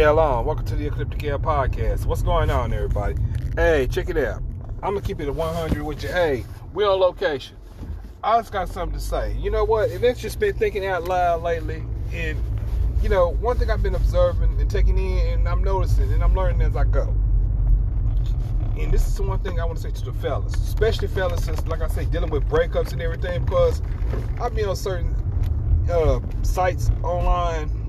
Elon, welcome to the Ecliptic Air Podcast. What's going on, everybody? Hey, check it out. I'm gonna keep it at 100 with you. Hey, we're on location. I just got something to say. You know what? And it's just been thinking out loud lately. And you know, one thing I've been observing and taking in, and I'm noticing, and I'm learning as I go. And this is the one thing I want to say to the fellas, especially fellas, since like I say, dealing with breakups and everything, because I've been on certain uh, sites online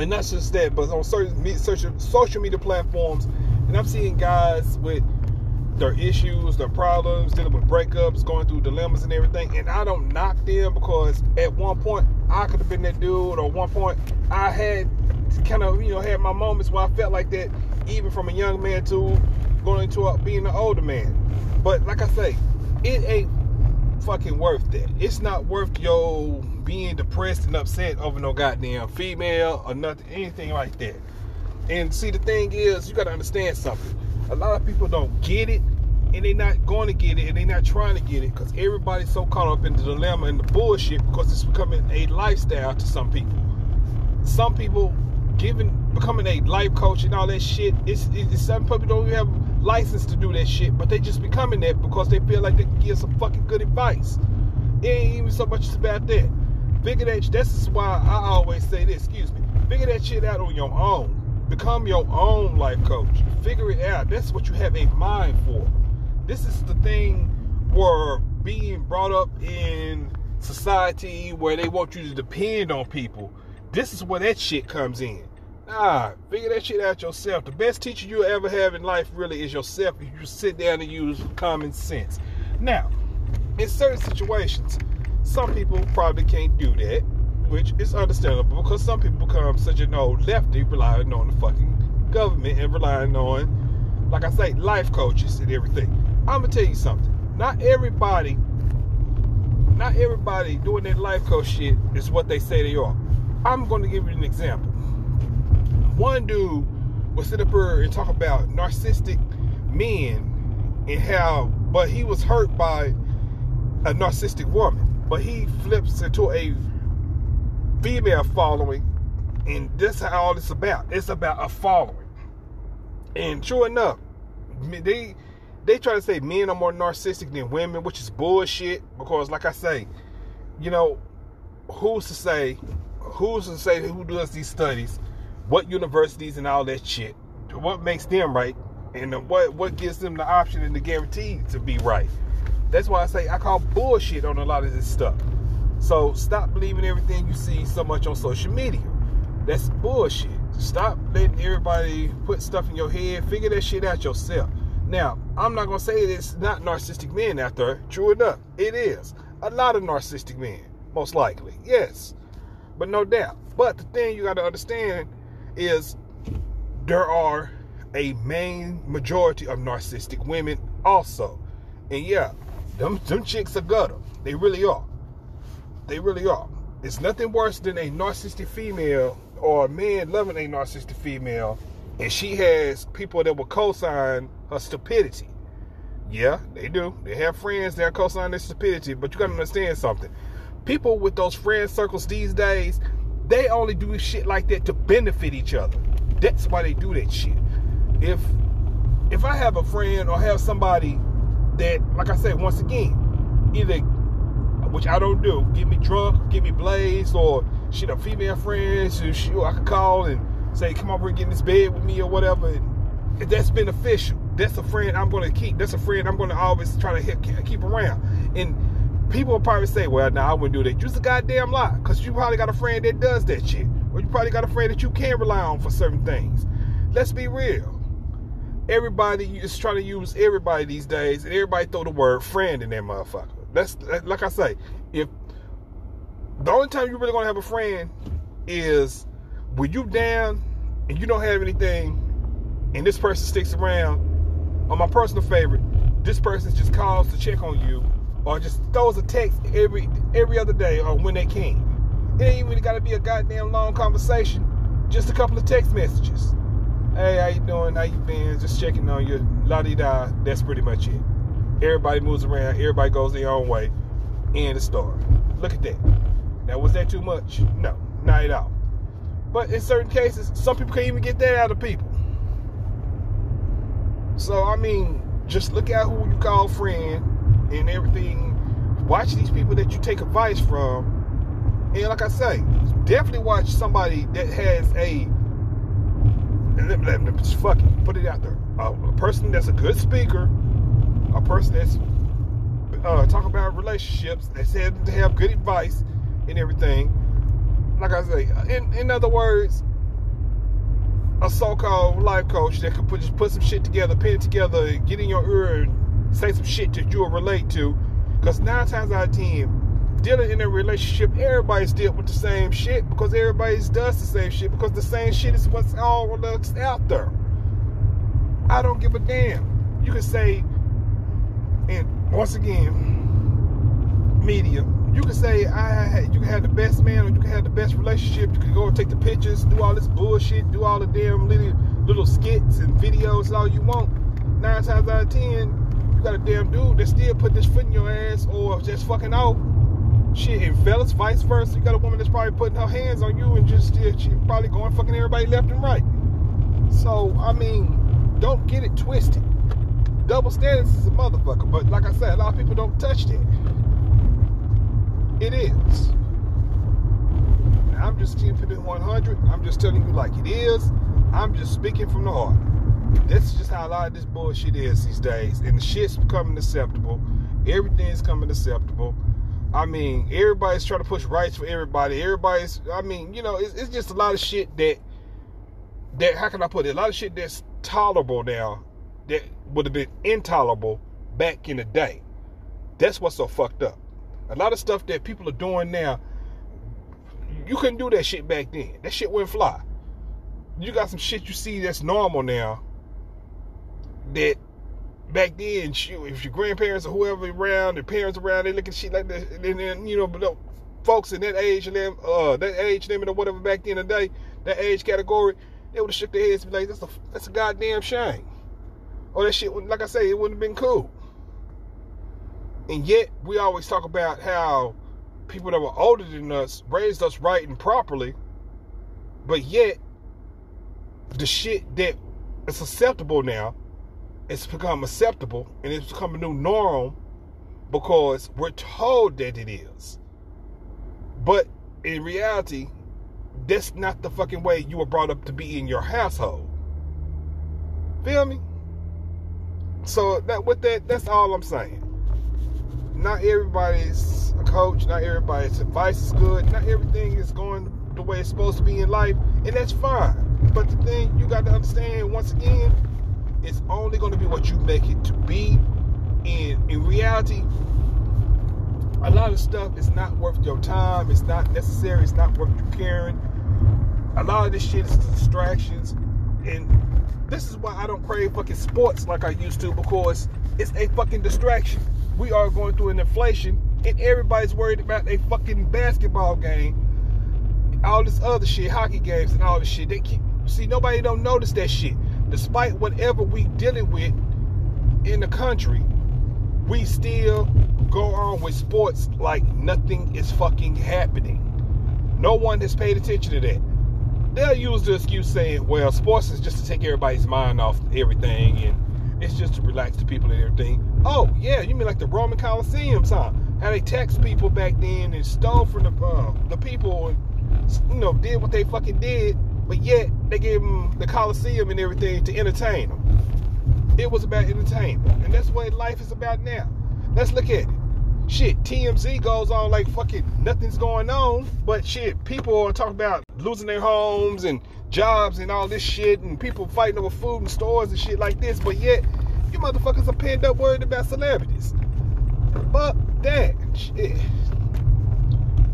and not just that, but on certain social media platforms, and I'm seeing guys with their issues, their problems, dealing with breakups, going through dilemmas and everything. And I don't knock them because at one point I could have been that dude, or one point I had kind of you know had my moments where I felt like that, even from a young man to going into a, being an older man. But like I say, it ain't fucking worth that. It's not worth your being depressed and upset over no goddamn female or nothing, anything like that. And see, the thing is, you got to understand something. A lot of people don't get it, and they're not going to get it, and they're not trying to get it because everybody's so caught up in the dilemma and the bullshit because it's becoming a lifestyle to some people. Some people giving becoming a life coach and all that shit. It's, it's some people don't even have license to do that shit, but they just becoming that because they feel like they can give some fucking good advice. It ain't even so much about that. Figure that. This is why I always say this. Excuse me. Figure that shit out on your own. Become your own life coach. Figure it out. That's what you have a mind for. This is the thing where being brought up in society where they want you to depend on people. This is where that shit comes in. Nah, figure that shit out yourself. The best teacher you'll ever have in life really is yourself if you sit down and use common sense. Now, in certain situations, some people probably can't do that, which is understandable because some people become such an old lefty relying on the fucking government and relying on, like I say, life coaches and everything. I'm gonna tell you something. Not everybody, not everybody doing that life coach shit is what they say they are. I'm gonna give you an example. One dude was sit up here and talk about narcissistic men and how, but he was hurt by a narcissistic woman but he flips into a female following, and that's how all it's about. It's about a following. And sure enough, they they try to say men are more narcissistic than women, which is bullshit. Because, like I say, you know, who's to say, who's to say who does these studies, what universities and all that shit, what makes them right, and what what gives them the option and the guarantee to be right. That's why I say I call bullshit on a lot of this stuff. So stop believing everything you see so much on social media. That's bullshit. Stop letting everybody put stuff in your head. Figure that shit out yourself. Now, I'm not gonna say it's not narcissistic men out there. True enough, it is. A lot of narcissistic men, most likely. Yes. But no doubt. But the thing you gotta understand is there are a main majority of narcissistic women also. And yeah, them, them chicks are gutter. They really are. They really are. It's nothing worse than a narcissistic female or a man loving a narcissistic female, and she has people that will co-sign her stupidity. Yeah, they do. They have friends that co-sign their stupidity, but you gotta understand something. People with those friend circles these days, they only do shit like that to benefit each other. That's why they do that shit. If if I have a friend or have somebody that, like I said, once again, either which I don't do, get me drunk, get me blazed, or shit, a female friends who she, I could call and say, come over and get in this bed with me or whatever. And that's beneficial. That's a friend I'm going to keep. That's a friend I'm going to always try to keep around. And people will probably say, well, now nah, I wouldn't do that. Just a goddamn lie. Because you probably got a friend that does that shit. Or you probably got a friend that you can rely on for certain things. Let's be real everybody is trying to use everybody these days, and everybody throw the word friend in that motherfucker. That's like I say, if the only time you're really gonna have a friend is when you down and you don't have anything, and this person sticks around. On my personal favorite, this person just calls to check on you, or just throws a text every every other day, or when they can. It ain't even got to be a goddamn long conversation. Just a couple of text messages hey, how you doing? How you been? Just checking on you. La di da. That's pretty much it. Everybody moves around. Everybody goes their own way. End of story. Look at that. Now, was that too much? No, not at all. But in certain cases, some people can't even get that out of people. So I mean, just look at who you call friend and everything. Watch these people that you take advice from. And like I say, definitely watch somebody that has a let, let, let, just fuck it, put it out there. A person that's a good speaker, a person that's uh, talk about relationships, that said to have good advice and everything. Like I say, in, in other words, a so-called life coach that could put, just put some shit together, pin it together, get in your ear and say some shit that you'll relate to. Because nine times out of ten, dealing in a relationship, everybody's dealt with the same shit because everybody's does the same shit because the same shit is what's all that's out there. I don't give a damn. You can say, and once again, media. You can say I you can have the best man or you can have the best relationship. You can go and take the pictures, do all this bullshit, do all the damn little little skits and videos all you want. Nine times out of ten, you got a damn dude that still put this foot in your ass or just fucking out. Shit, and fellas, vice versa. You got a woman that's probably putting her hands on you and just yeah, she probably going fucking everybody left and right. So, I mean, don't get it twisted. Double standards is a motherfucker, but like I said, a lot of people don't touch that. It is. I'm just keeping it 100. I'm just telling you like it is. I'm just speaking from the heart. This is just how a lot of this bullshit is these days. And the shit's becoming acceptable. Everything's coming acceptable. I mean, everybody's trying to push rights for everybody. Everybody's, I mean, you know, it's, it's just a lot of shit that, that, how can I put it? A lot of shit that's tolerable now that would have been intolerable back in the day. That's what's so fucked up. A lot of stuff that people are doing now, you couldn't do that shit back then. That shit wouldn't fly. You got some shit you see that's normal now that back then, if your grandparents or whoever around, their parents around, they look at shit like that, and then you know, but folks in that age and them, uh, that age limit or whatever back in the day, that age category, they would have shook their heads and be like, "That's a that's a goddamn shame." Or that shit, like I say, it wouldn't have been cool. And yet, we always talk about how people that were older than us raised us right and properly, but yet, the shit that is acceptable now it's become acceptable and it's become a new norm because we're told that it is. But in reality, that's not the fucking way you were brought up to be in your household. Feel me? So that with that, that's all I'm saying. Not everybody's a coach, not everybody's advice is good, not everything is going the way it's supposed to be in life, and that's fine. But the thing you got to understand once again it's only going to be what you make it to be. And in reality, a lot of stuff is not worth your time. It's not necessary. It's not worth you caring. A lot of this shit is distractions. And this is why I don't crave fucking sports like I used to because it's a fucking distraction. We are going through an inflation and everybody's worried about a fucking basketball game. All this other shit, hockey games and all this shit. They keep see nobody don't notice that shit despite whatever we dealing with in the country, we still go on with sports like nothing is fucking happening. No one has paid attention to that. They'll use the excuse saying, well, sports is just to take everybody's mind off everything and it's just to relax the people and everything. Oh, yeah, you mean like the Roman Coliseum time? How they taxed people back then and stole from the, uh, the people and, you know, did what they fucking did but yet they gave them the Coliseum and everything to entertain them. It was about entertainment, and that's what life is about now. Let's look at it. Shit, TMZ goes on like fucking nothing's going on, but shit, people are talking about losing their homes and jobs and all this shit, and people fighting over food and stores and shit like this, but yet you motherfuckers are pinned up worried about celebrities. But that shit.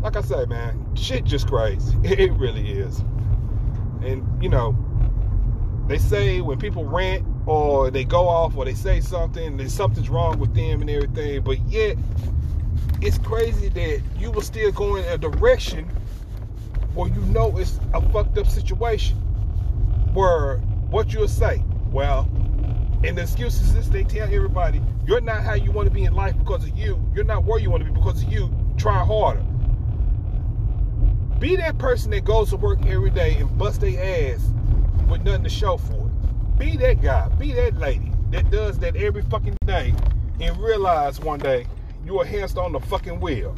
Like I say, man, shit just crazy. It really is. And you know, they say when people rant or they go off or they say something, that something's wrong with them and everything. But yet, it's crazy that you will still go in a direction where you know it's a fucked up situation. Where what you'll say, well, and the excuse is they tell everybody you're not how you want to be in life because of you. You're not where you want to be because of you. Try harder. Be that person that goes to work every day and bust their ass with nothing to show for it. Be that guy. Be that lady that does that every fucking day and realize one day you are hands on the fucking wheel.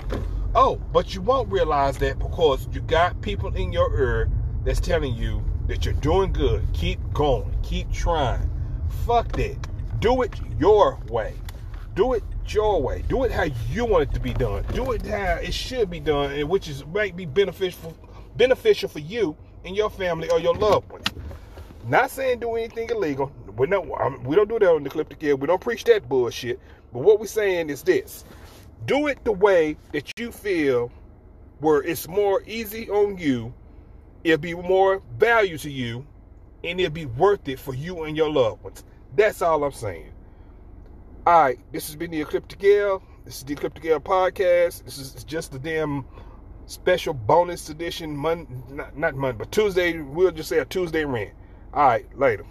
Oh, but you won't realize that because you got people in your ear that's telling you that you're doing good. Keep going. Keep trying. Fuck that. Do it your way. Do it your way. Do it how you want it to be done. Do it how it should be done, and which is might be beneficial beneficial for you and your family or your loved ones. Not saying do anything illegal. We not, we don't do that on the clip together. We don't preach that bullshit. But what we're saying is this: do it the way that you feel, where it's more easy on you, it'll be more value to you, and it'll be worth it for you and your loved ones. That's all I'm saying. All right, this has been the Ecliptic Gale. This is the Ecliptic Gale podcast. This is just the damn special bonus edition, Monday, not, not Monday, but Tuesday. We'll just say a Tuesday rant. All right, later.